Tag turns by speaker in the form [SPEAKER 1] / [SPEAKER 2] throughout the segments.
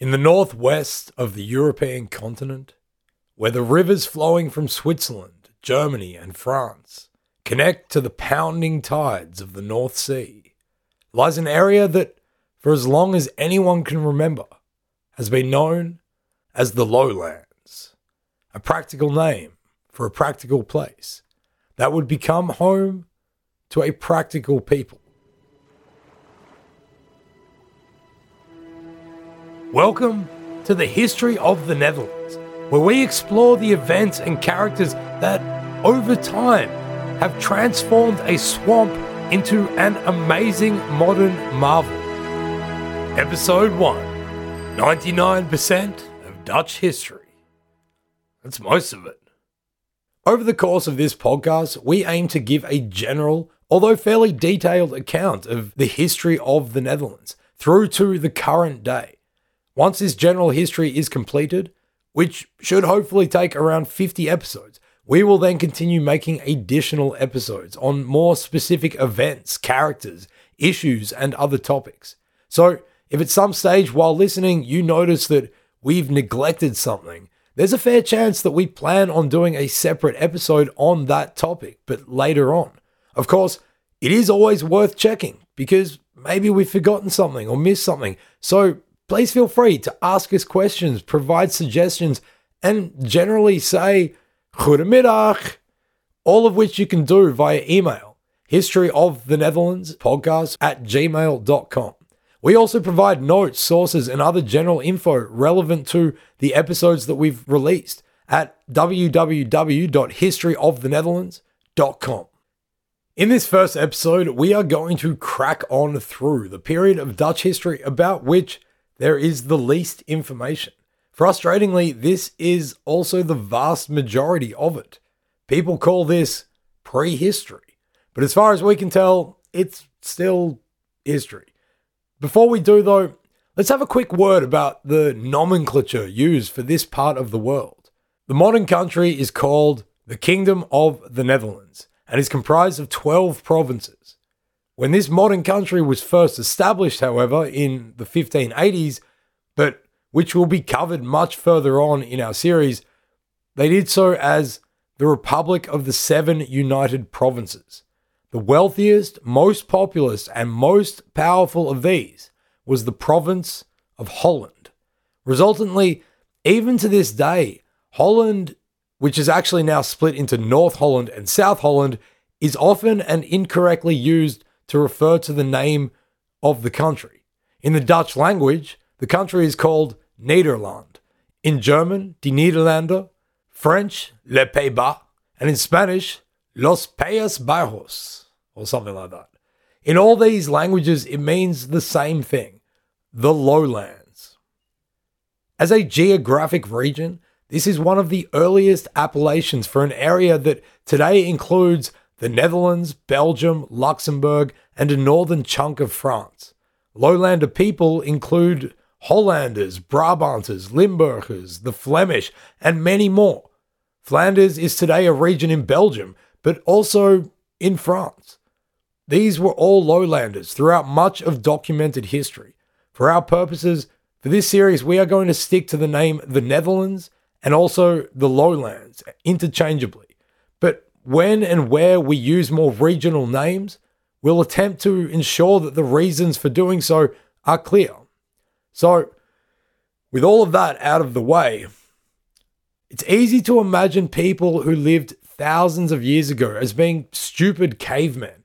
[SPEAKER 1] In the northwest of the European continent, where the rivers flowing from Switzerland, Germany, and France connect to the pounding tides of the North Sea, lies an area that, for as long as anyone can remember, has been known as the Lowlands, a practical name for a practical place that would become home to a practical people. Welcome to the History of the Netherlands, where we explore the events and characters that, over time, have transformed a swamp into an amazing modern marvel. Episode 1 99% of Dutch history. That's most of it. Over the course of this podcast, we aim to give a general, although fairly detailed account of the history of the Netherlands through to the current day. Once this general history is completed, which should hopefully take around 50 episodes, we will then continue making additional episodes on more specific events, characters, issues, and other topics. So, if at some stage while listening you notice that we've neglected something, there's a fair chance that we plan on doing a separate episode on that topic, but later on. Of course, it is always worth checking because maybe we've forgotten something or missed something. So please feel free to ask us questions, provide suggestions, and generally say goedemiddag, all of which you can do via email, history of the Netherlands podcast at gmail.com. We also provide notes, sources, and other general info relevant to the episodes that we've released at www.historyofthenetherlands.com. In this first episode, we are going to crack on through the period of Dutch history about which there is the least information. Frustratingly, this is also the vast majority of it. People call this prehistory, but as far as we can tell, it's still history. Before we do, though, let's have a quick word about the nomenclature used for this part of the world. The modern country is called the Kingdom of the Netherlands and is comprised of 12 provinces. When this modern country was first established, however, in the 1580s, but which will be covered much further on in our series, they did so as the Republic of the Seven United Provinces. The wealthiest, most populous, and most powerful of these was the province of Holland. Resultantly, even to this day, Holland, which is actually now split into North Holland and South Holland, is often and incorrectly used to refer to the name of the country. In the Dutch language, the country is called Nederland. In German, Die Niederlande, French, Les Pays-Bas, and in Spanish, Los Países Bajos or something like that. In all these languages, it means the same thing the lowlands. As a geographic region, this is one of the earliest appellations for an area that today includes the Netherlands, Belgium, Luxembourg, and a northern chunk of France. Lowlander people include Hollanders, Brabanters, Limburgers, the Flemish, and many more. Flanders is today a region in Belgium, but also in France. These were all lowlanders throughout much of documented history. For our purposes, for this series, we are going to stick to the name the Netherlands and also the lowlands interchangeably. But when and where we use more regional names, we'll attempt to ensure that the reasons for doing so are clear. So, with all of that out of the way, it's easy to imagine people who lived thousands of years ago as being stupid cavemen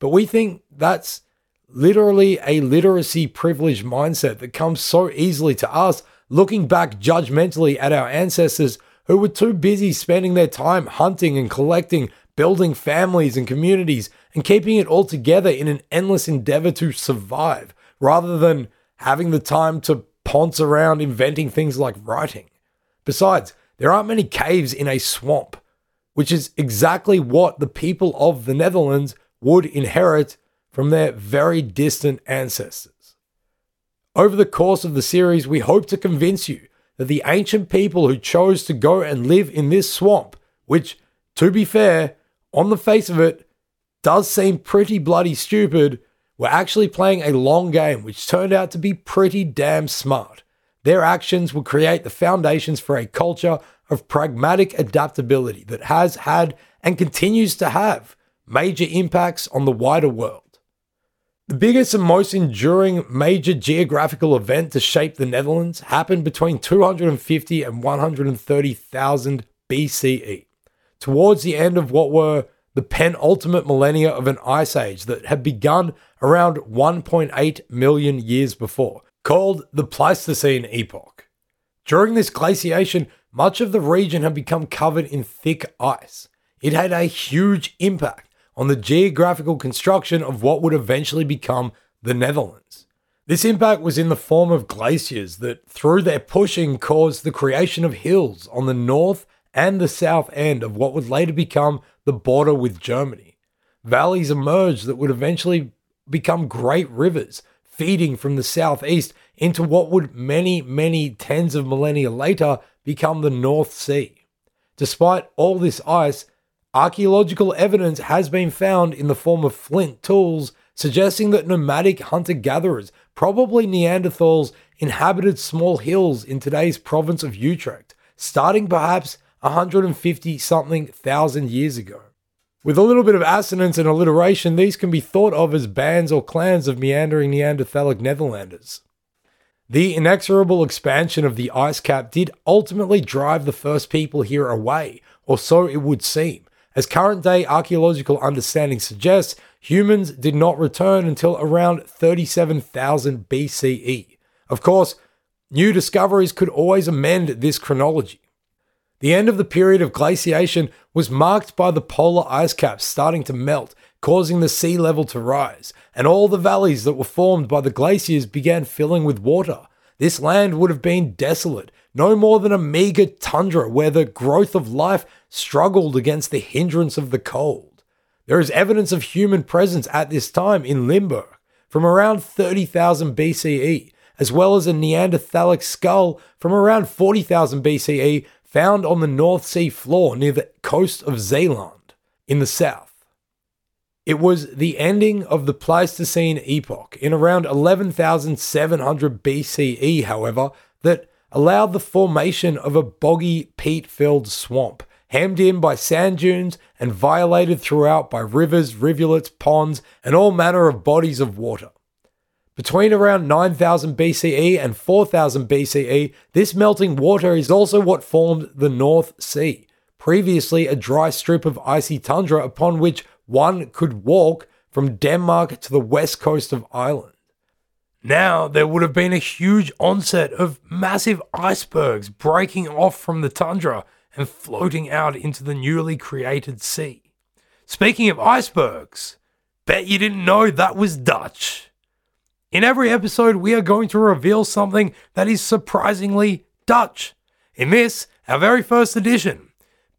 [SPEAKER 1] but we think that's literally a literacy privilege mindset that comes so easily to us looking back judgmentally at our ancestors who were too busy spending their time hunting and collecting, building families and communities, and keeping it all together in an endless endeavor to survive, rather than having the time to ponce around inventing things like writing. Besides, there aren't many caves in a swamp, which is exactly what the people of the Netherlands would inherit from their very distant ancestors. Over the course of the series, we hope to convince you that the ancient people who chose to go and live in this swamp, which, to be fair, on the face of it, does seem pretty bloody stupid, were actually playing a long game which turned out to be pretty damn smart. their actions will create the foundations for a culture of pragmatic adaptability that has had and continues to have major impacts on the wider world. The biggest and most enduring major geographical event to shape the Netherlands happened between 250 and 130,000 BCE, towards the end of what were the penultimate millennia of an ice age that had begun around 1.8 million years before, called the Pleistocene epoch. During this glaciation, much of the region had become covered in thick ice. It had a huge impact on the geographical construction of what would eventually become the Netherlands. This impact was in the form of glaciers that, through their pushing, caused the creation of hills on the north and the south end of what would later become the border with Germany. Valleys emerged that would eventually become great rivers, feeding from the southeast into what would many, many tens of millennia later become the North Sea. Despite all this ice, archaeological evidence has been found in the form of flint tools suggesting that nomadic hunter gatherers, probably Neanderthals, inhabited small hills in today's province of Utrecht, starting perhaps 150 something thousand years ago. With a little bit of assonance and alliteration, these can be thought of as bands or clans of meandering Neanderthalic Netherlanders. The inexorable expansion of the ice cap did ultimately drive the first people here away, or so it would seem. As current day archaeological understanding suggests, humans did not return until around 37,000 BCE. Of course, new discoveries could always amend this chronology. The end of the period of glaciation was marked by the polar ice caps starting to melt, causing the sea level to rise, and all the valleys that were formed by the glaciers began filling with water. This land would have been desolate, no more than a meager tundra where the growth of life struggled against the hindrance of the cold. There is evidence of human presence at this time in Limburg from around 30,000 BCE, as well as a Neanderthalic skull from around 40,000 BCE found on the North Sea floor near the coast of Zeeland in the south. It was the ending of the Pleistocene epoch in around 11,700 BCE, however, that allowed the formation of a boggy, peat filled swamp, hemmed in by sand dunes and violated throughout by rivers, rivulets, ponds, and all manner of bodies of water. Between around 9000 BCE and 4000 BCE, this melting water is also what formed the North Sea, previously a dry strip of icy tundra upon which one could walk from Denmark to the west coast of Ireland. Now, there would have been a huge onset of massive icebergs breaking off from the tundra and floating out into the newly created sea. Speaking of icebergs, bet you didn't know that was Dutch. In every episode, we are going to reveal something that is surprisingly Dutch. In this, our very first edition.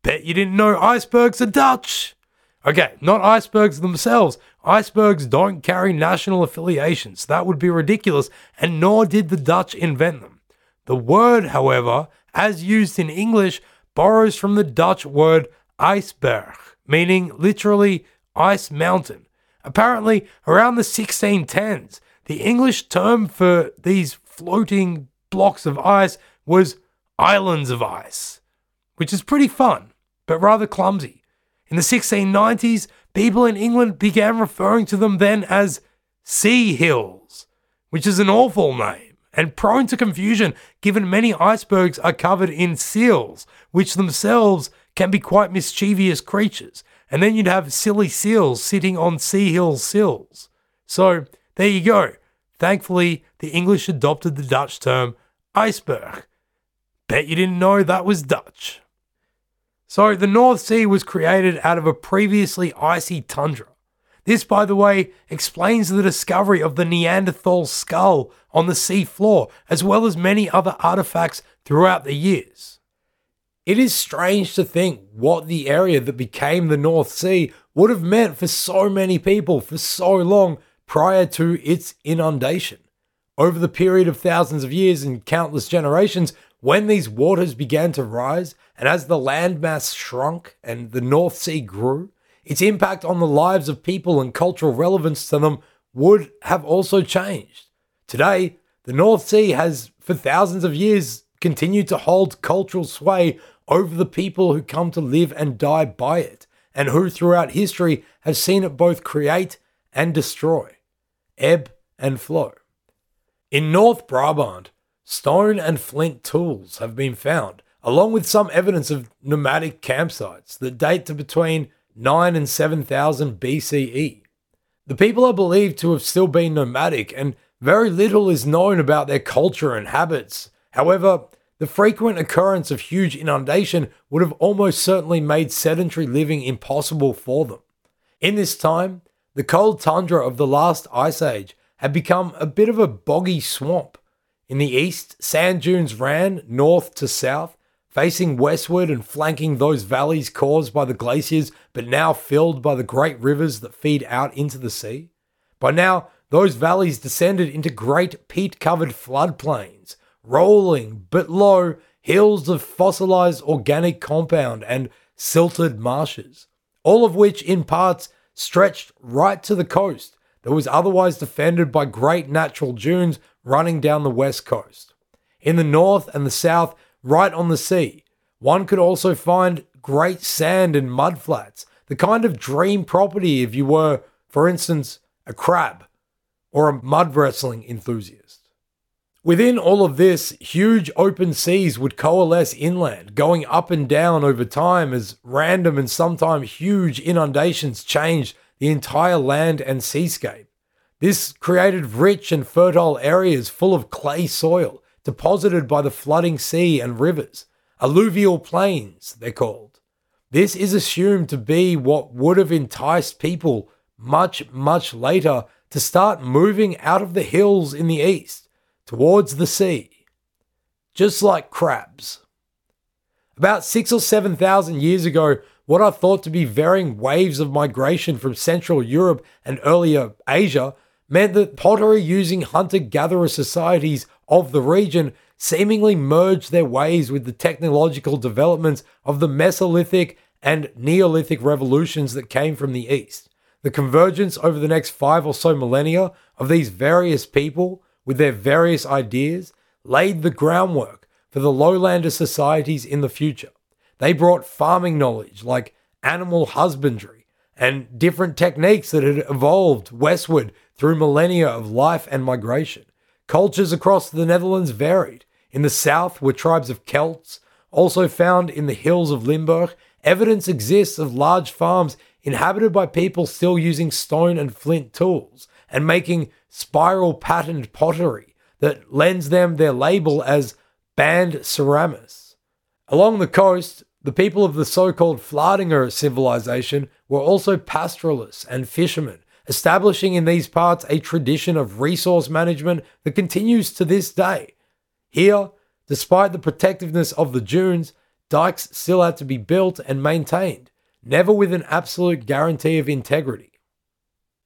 [SPEAKER 1] Bet you didn't know icebergs are Dutch. Okay, not icebergs themselves. Icebergs don't carry national affiliations. That would be ridiculous, and nor did the Dutch invent them. The word, however, as used in English, borrows from the Dutch word ijsberg, meaning literally ice mountain. Apparently, around the 1610s, the English term for these floating blocks of ice was islands of ice, which is pretty fun, but rather clumsy. In the 1690s, people in England began referring to them then as sea hills, which is an awful name and prone to confusion given many icebergs are covered in seals, which themselves can be quite mischievous creatures. And then you'd have silly seals sitting on sea hill sills. So there you go. Thankfully, the English adopted the Dutch term iceberg. Bet you didn't know that was Dutch. So, the North Sea was created out of a previously icy tundra. This, by the way, explains the discovery of the Neanderthal skull on the sea floor, as well as many other artifacts throughout the years. It is strange to think what the area that became the North Sea would have meant for so many people for so long prior to its inundation. Over the period of thousands of years and countless generations, when these waters began to rise, and as the landmass shrunk and the North Sea grew, its impact on the lives of people and cultural relevance to them would have also changed. Today, the North Sea has, for thousands of years continued to hold cultural sway over the people who come to live and die by it, and who throughout history have seen it both create and destroy, ebb and flow. In North Brabant, stone and flint tools have been found, along with some evidence of nomadic campsites that date to between 9 and 7000 BCE. The people are believed to have still been nomadic, and very little is known about their culture and habits. However, the frequent occurrence of huge inundation would have almost certainly made sedentary living impossible for them. In this time, the cold tundra of the last ice age had become a bit of a boggy swamp. In the east, sand dunes ran north to south, facing westward and flanking those valleys caused by the glaciers, but now filled by the great rivers that feed out into the sea. By now, those valleys descended into great peat covered floodplains, rolling but low hills of fossilized organic compound and silted marshes, all of which in parts stretched right to the coast that was otherwise defended by great natural dunes running down the west coast. In the north and the south, right on the sea. One could also find great sand and mud flats, the kind of dream property if you were, for instance, a crab or a mud wrestling enthusiast. Within all of this, huge open seas would coalesce inland, going up and down over time as random and sometimes huge inundations changed the entire land and seascape. This created rich and fertile areas full of clay soil, deposited by the flooding sea and rivers. Alluvial plains, they're called. This is assumed to be what would have enticed people much, much later to start moving out of the hills in the east towards the sea, just like crabs. About six or seven thousand years ago, what are thought to be varying waves of migration from Central Europe and earlier Asia meant that pottery using hunter gatherer societies of the region seemingly merged their ways with the technological developments of the Mesolithic and Neolithic revolutions that came from the East. The convergence over the next five or so millennia of these various people with their various ideas laid the groundwork for the lowlander societies in the future. They brought farming knowledge like animal husbandry and different techniques that had evolved westward through millennia of life and migration. Cultures across the Netherlands varied. In the south were tribes of Celts, also found in the hills of Limburg. Evidence exists of large farms inhabited by people still using stone and flint tools and making spiral patterned pottery that lends them their label as Band Ceramus. Along the coast, the people of the so called Vlaardingen civilization were also pastoralists and fishermen establishing in these parts a tradition of resource management that continues to this day. Here, despite the protectiveness of the dunes, dikes still had to be built and maintained, never with an absolute guarantee of integrity.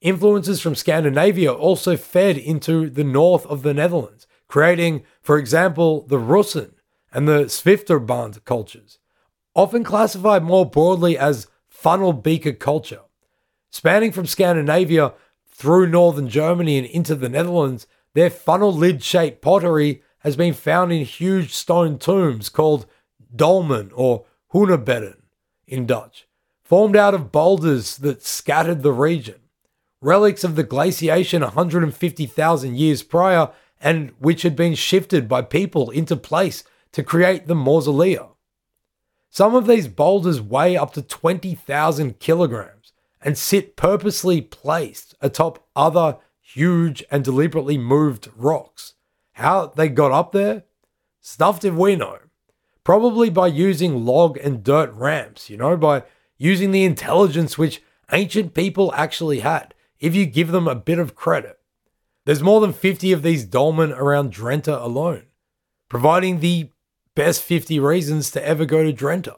[SPEAKER 1] Influences from Scandinavia also fed into the north of the Netherlands, creating, for example, the Rössen and the Swifterbant cultures, often classified more broadly as funnel beaker culture. Spanning from Scandinavia through northern Germany and into the Netherlands, their funnel lid shaped pottery has been found in huge stone tombs called dolmen or hunebedden in Dutch, formed out of boulders that scattered the region. Relics of the glaciation 150,000 years prior and which had been shifted by people into place to create the mausolea. Some of these boulders weigh up to 20,000 kilograms and sit purposely placed atop other huge and deliberately moved rocks. How they got up there? Stuffed if we know. Probably by using log and dirt ramps, you know, by using the intelligence which ancient people actually had, if you give them a bit of credit. There's more than 50 of these dolmen around Drenthe alone, providing the best 50 reasons to ever go to Drenthe.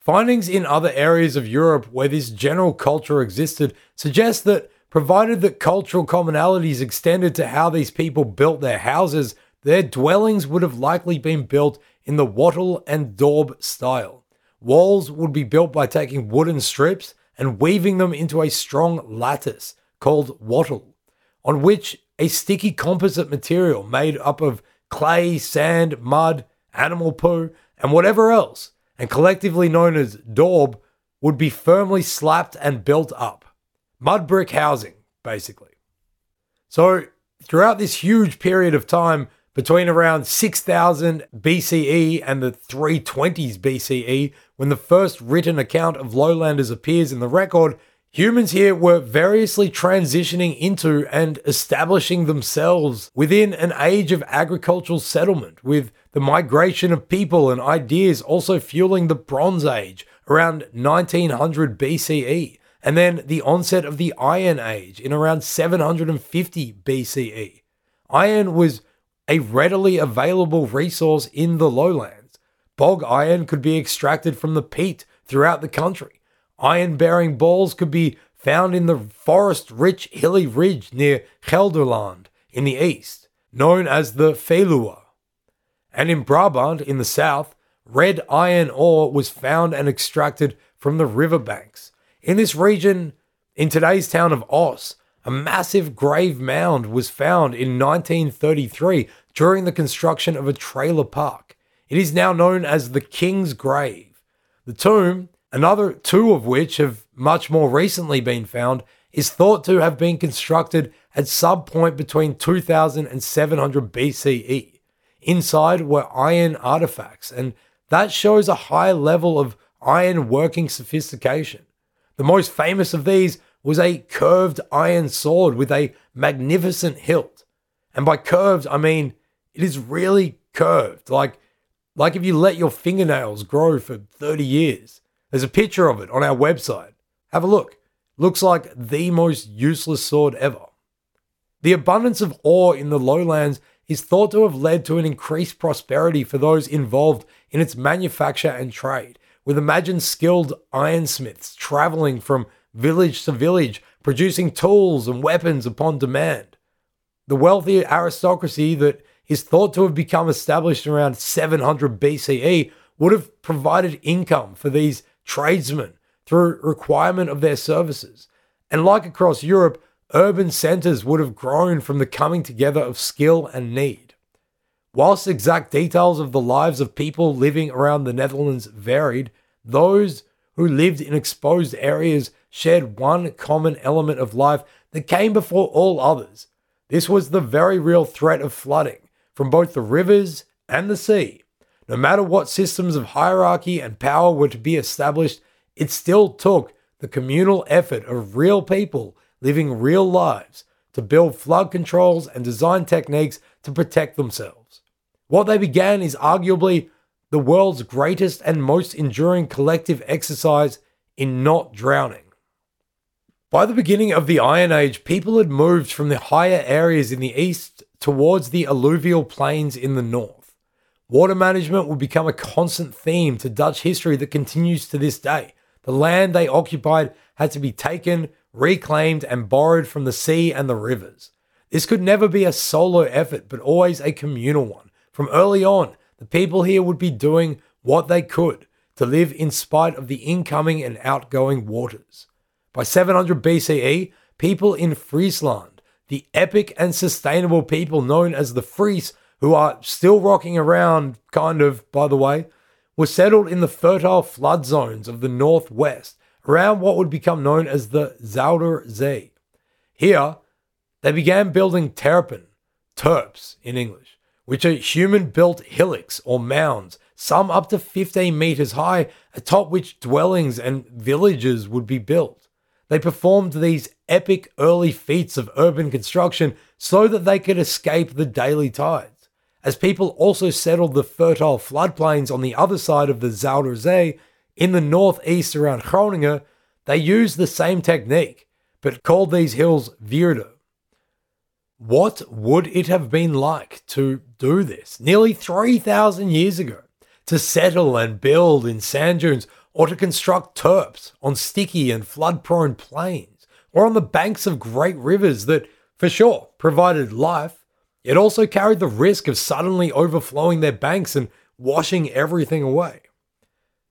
[SPEAKER 1] Findings in other areas of Europe where this general culture existed suggest that, provided that cultural commonalities extended to how these people built their houses, their dwellings would have likely been built in the wattle and daub style. Walls would be built by taking wooden strips and weaving them into a strong lattice called wattle, on which a sticky composite material made up of clay, sand, mud, animal poo, and whatever else, and collectively known as daub, would be firmly slapped and built up. Mud brick housing, basically. So, throughout this huge period of time between around 6000 BCE and the 320s BCE, when the first written account of lowlanders appears in the record, humans here were variously transitioning into and establishing themselves within an age of agricultural settlement, with the migration of people and ideas also fueling the Bronze Age around 1900 BCE and then the onset of the Iron Age in around 750 BCE. Iron was a readily available resource in the lowlands. Bog iron could be extracted from the peat throughout the country. Iron bearing balls could be found in the forest rich hilly ridge near Gelderland in the east, known as the Veluwe. And in Brabant in the south, red iron ore was found and extracted from the riverbanks. In this region, in today's town of Oss, a massive grave mound was found in 1933 during the construction of a trailer park. It is now known as the King's Grave. The tomb, another two of which have much more recently been found, is thought to have been constructed at some point between 2000 and 700 BCE. Inside were iron artifacts, and that shows a high level of iron working sophistication. The most famous of these was a curved iron sword with a magnificent hilt. And by curved, I mean it is really curved, like, like if you let your fingernails grow for 30 years. There's a picture of it on our website. Have a look. Looks like the most useless sword ever. The abundance of ore in the lowlands is thought to have led to an increased prosperity for those involved in its manufacture and trade, with imagined skilled ironsmiths traveling from village to village, producing tools and weapons upon demand. The wealthy aristocracy that is thought to have become established around 700 BCE would have provided income for these tradesmen through requirement of their services. And like across Europe, urban centers would have grown from the coming together of skill and need. Whilst exact details of the lives of people living around the Netherlands varied, those who lived in exposed areas shared one common element of life that came before all others. This was the very real threat of flooding from both the rivers and the sea. No matter what systems of hierarchy and power were to be established, it still took the communal effort of real people living real lives to build flood controls and design techniques to protect themselves. What they began is arguably the world's greatest and most enduring collective exercise in not drowning. By the beginning of the Iron Age, people had moved from the higher areas in the east towards the alluvial plains in the north. Water management would become a constant theme to Dutch history that continues to this day. The land they occupied had to be taken, reclaimed, and borrowed from the sea and the rivers. This could never be a solo effort, but always a communal one. From early on, the people here would be doing what they could to live in spite of the incoming and outgoing waters. By 700 BCE, people in Friesland, the epic and sustainable people known as the Fries, who are still rocking around, kind of, by the way, were settled in the fertile flood zones of the northwest, around what would become known as the Zuiderzee. Here, they began building terpen, terps in English, which are human built hillocks or mounds, some up to 15 meters high, atop which dwellings and villages would be built. They performed these epic early feats of urban construction so that they could escape the daily tides. As people also settled the fertile floodplains on the other side of the Zuiderzee in the northeast around Groningen, they used the same technique, but called these hills Wierde. What would it have been like to do this nearly 3,000 years ago? To settle and build in sand dunes, or to construct terps on sticky and flood prone plains, or on the banks of great rivers that, for sure, provided life, it also carried the risk of suddenly overflowing their banks and washing everything away.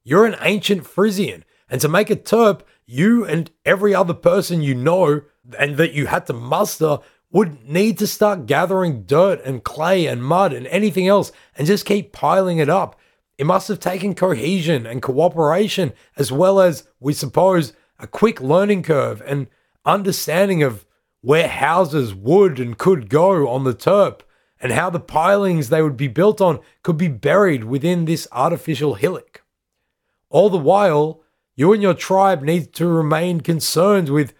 [SPEAKER 1] You're an ancient Frisian, and to make a terp, you and every other person you know and that you had to muster would need to start gathering dirt and clay and mud and anything else and just keep piling it up. It must have taken cohesion and cooperation, as well as, we suppose, a quick learning curve and understanding of where houses would and could go on the terp and how the pilings they would be built on could be buried within this artificial hillock. All the while, you and your tribe need to remain concerned with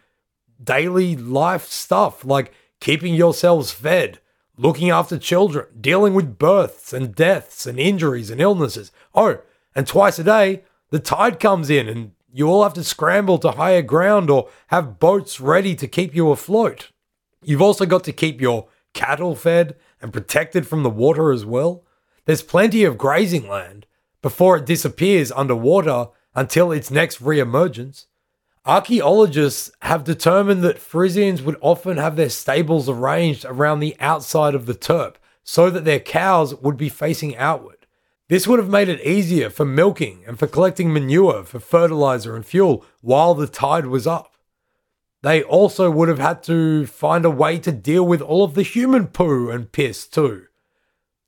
[SPEAKER 1] daily life stuff like keeping yourselves fed, looking after children, dealing with births and deaths and injuries and illnesses. Oh, and twice a day, the tide comes in and you all have to scramble to higher ground or have boats ready to keep you afloat. You've also got to keep your cattle fed and protected from the water as well. There's plenty of grazing land before it disappears underwater until its next re emergence. Archaeologists have determined that Frisians would often have their stables arranged around the outside of the terp so that their cows would be facing outward. This would have made it easier for milking and for collecting manure for fertilizer and fuel while the tide was up. They also would have had to find a way to deal with all of the human poo and piss too.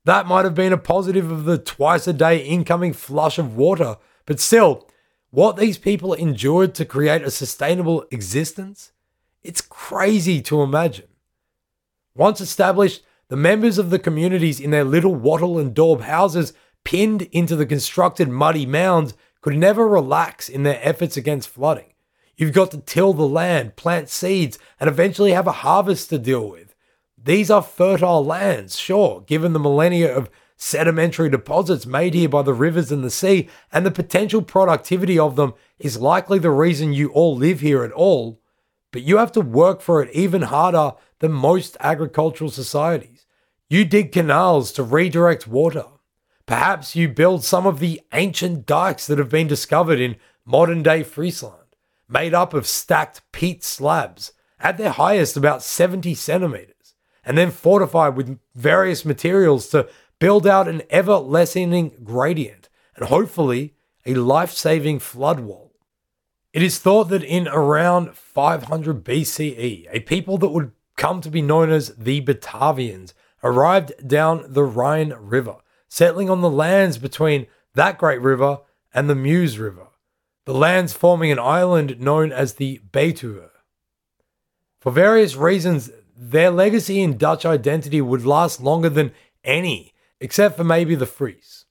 [SPEAKER 1] That might have been a positive of the twice a day incoming flush of water, but still, what these people endured to create a sustainable existence, it's crazy to imagine. Once established, the members of the communities in their little wattle and daub houses pinned into the constructed muddy mounds could never relax in their efforts against flooding. You've got to till the land, plant seeds, and eventually have a harvest to deal with. These are fertile lands, sure, given the millennia of sedimentary deposits made here by the rivers and the sea, and the potential productivity of them is likely the reason you all live here at all. But you have to work for it even harder than most agricultural societies. You dig canals to redirect water. Perhaps you build some of the ancient dikes that have been discovered in modern day Friesland, made up of stacked peat slabs, at their highest about 70 centimeters, and then fortified with various materials to build out an ever lessening gradient, and hopefully a life saving flood wall. It is thought that in around 500 BCE, a people that would come to be known as the Batavians arrived down the Rhine River, settling on the lands between that great river and the Meuse River, the lands forming an island known as the Betuwe. For various reasons, their legacy in Dutch identity would last longer than any except for maybe the Fries.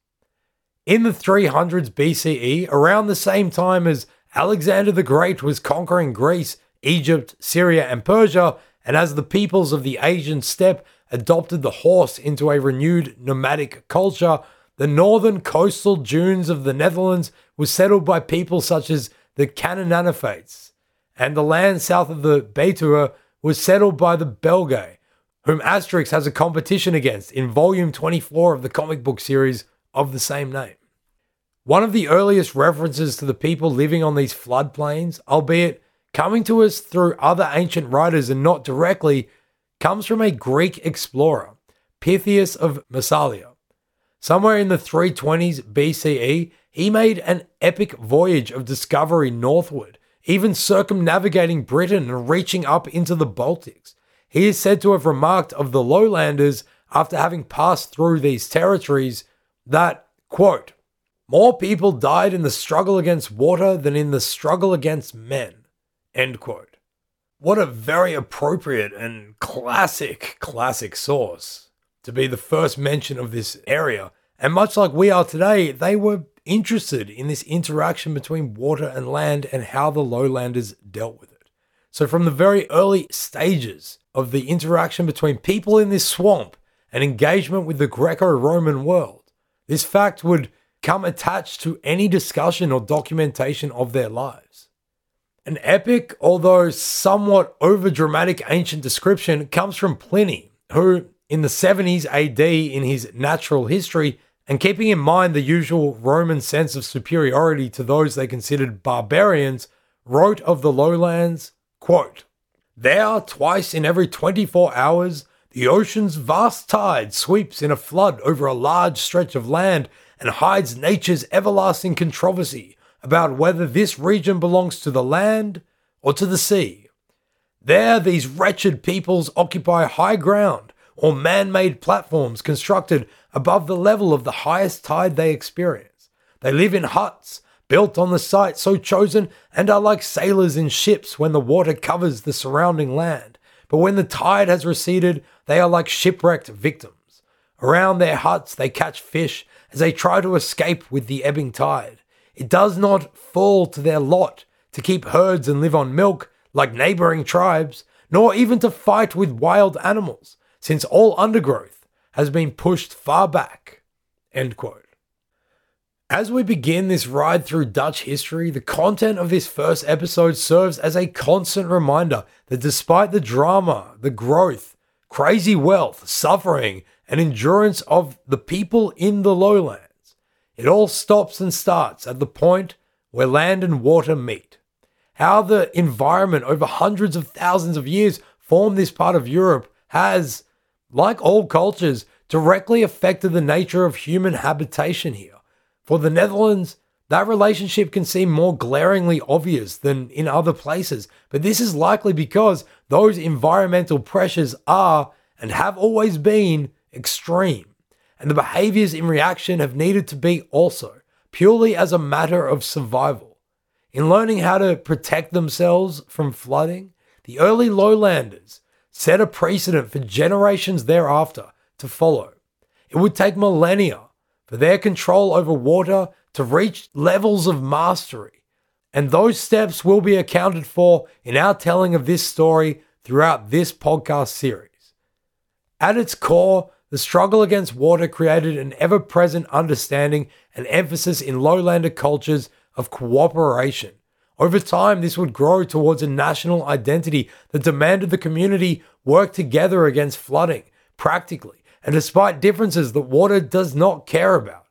[SPEAKER 1] In the 300s BCE, around the same time as Alexander the Great was conquering Greece, Egypt, Syria, and Persia, and as the peoples of the Asian steppe adopted the horse into a renewed nomadic culture, the northern coastal dunes of the Netherlands were settled by people such as the Cananefates, and the land south of the Betuwe was settled by the Belgae, whom Asterix has a competition against in volume 24 of the comic book series of the same name. One of the earliest references to the people living on these floodplains, albeit coming to us through other ancient writers and not directly, comes from a Greek explorer, Pytheas of Massalia. Somewhere in the 320s BCE, he made an epic voyage of discovery northward, even circumnavigating Britain and reaching up into the Baltics. He is said to have remarked of the lowlanders after having passed through these territories that, quote, more people died in the struggle against water than in the struggle against men, end quote. What a very appropriate and classic, classic source to be the first mention of this area. And much like we are today, they were interested in this interaction between water and land and how the lowlanders dealt with it. So, from the very early stages of the interaction between people in this swamp and engagement with the Greco Roman world. This fact would come attached to any discussion or documentation of their lives. An epic, although somewhat overdramatic ancient description comes from Pliny, who in the 70s AD in his natural history, and keeping in mind the usual Roman sense of superiority to those they considered barbarians, wrote of the lowlands, quote, there, twice in every 24 hours, the ocean's vast tide sweeps in a flood over a large stretch of land and hides nature's everlasting controversy about whether this region belongs to the land or to the sea. There, these wretched peoples occupy high ground or man made platforms constructed above the level of the highest tide they experience. They live in huts built on the site so chosen and are like sailors in ships when the water covers the surrounding land. But when the tide has receded, they are like shipwrecked victims. Around their huts, they catch fish as they try to escape with the ebbing tide. It does not fall to their lot to keep herds and live on milk like neighboring tribes, nor even to fight with wild animals, since all undergrowth has been pushed far back. End quote. As we begin this ride through Dutch history, the content of this first episode serves as a constant reminder that despite the drama, the growth, crazy wealth, suffering, and endurance of the people in the lowlands, it all stops and starts at the point where land and water meet. How the environment over hundreds of thousands of years formed this part of Europe has, like all cultures, directly affected the nature of human habitation here. For the Netherlands, that relationship can seem more glaringly obvious than in other places, but this is likely because those environmental pressures are and have always been extreme, and the behaviors in reaction have needed to be also, purely as a matter of survival. In learning how to protect themselves from flooding, the early lowlanders set a precedent for generations thereafter to follow. It would take millennia for their control over water to reach levels of mastery. And those steps will be accounted for in our telling of this story throughout this podcast series. At its core, the struggle against water created an ever present understanding and emphasis in lowlander cultures of cooperation. Over time, this would grow towards a national identity that demanded the community work together against flooding, practically, and despite differences that water does not care about.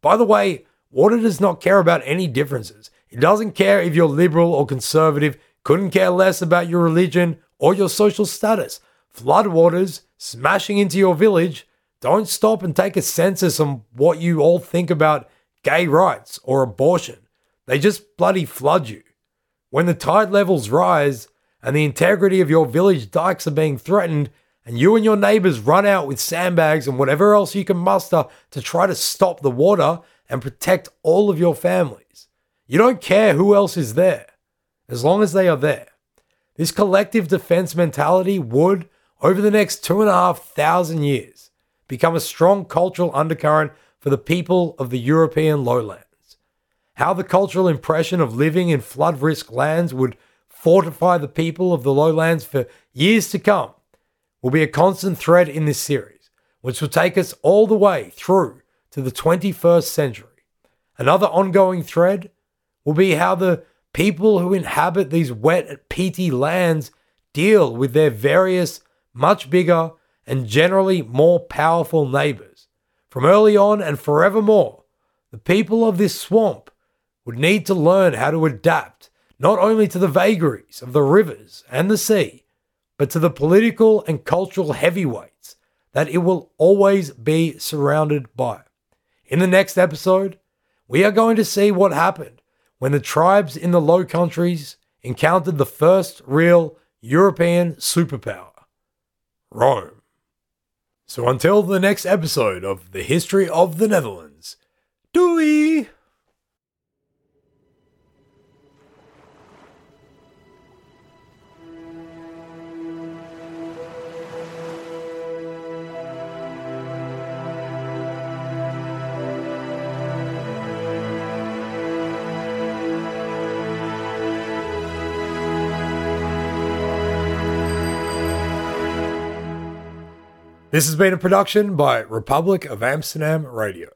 [SPEAKER 1] By the way, water does not care about any differences. It doesn't care if you're liberal or conservative, couldn't care less about your religion or your social status. Floodwaters smashing into your village don't stop and take a census on what you all think about gay rights or abortion. They just bloody flood you. When the tide levels rise and the integrity of your village dikes are being threatened, and you and your neighbors run out with sandbags and whatever else you can muster to try to stop the water and protect all of your families. You don't care who else is there, as long as they are there. This collective defense mentality would, over the next two and a half thousand years, become a strong cultural undercurrent for the people of the European lowlands. How the cultural impression of living in flood risk lands would fortify the people of the lowlands for years to come will be a constant thread in this series, which will take us all the way through to the 21st century. Another ongoing thread will be how the people who inhabit these wet, peaty lands deal with their various, much bigger, and generally more powerful neighbors. From early on and forevermore, the people of this swamp would need to learn how to adapt not only to the vagaries of the rivers and the sea, but to the political and cultural heavyweights that it will always be surrounded by. In the next episode, we are going to see what happened when the tribes in the Low Countries encountered the first real European superpower Rome. So until the next episode of The History of the Netherlands, doei! This has been a production by Republic of Amsterdam Radio.